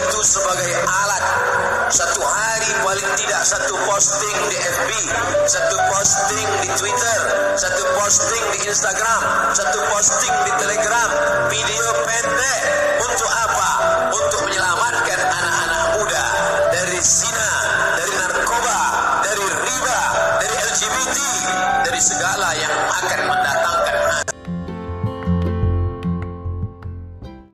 itu sebagai alat. Satu hari paling tidak satu posting di FB satu posting di Twitter satu posting di Instagram satu posting di Telegram. Video pendek untuk apa? Untuk menyelamatkan anak-anak muda dari zina dari narkoba dari riba dari LGBT dari segala yang akan mendatang.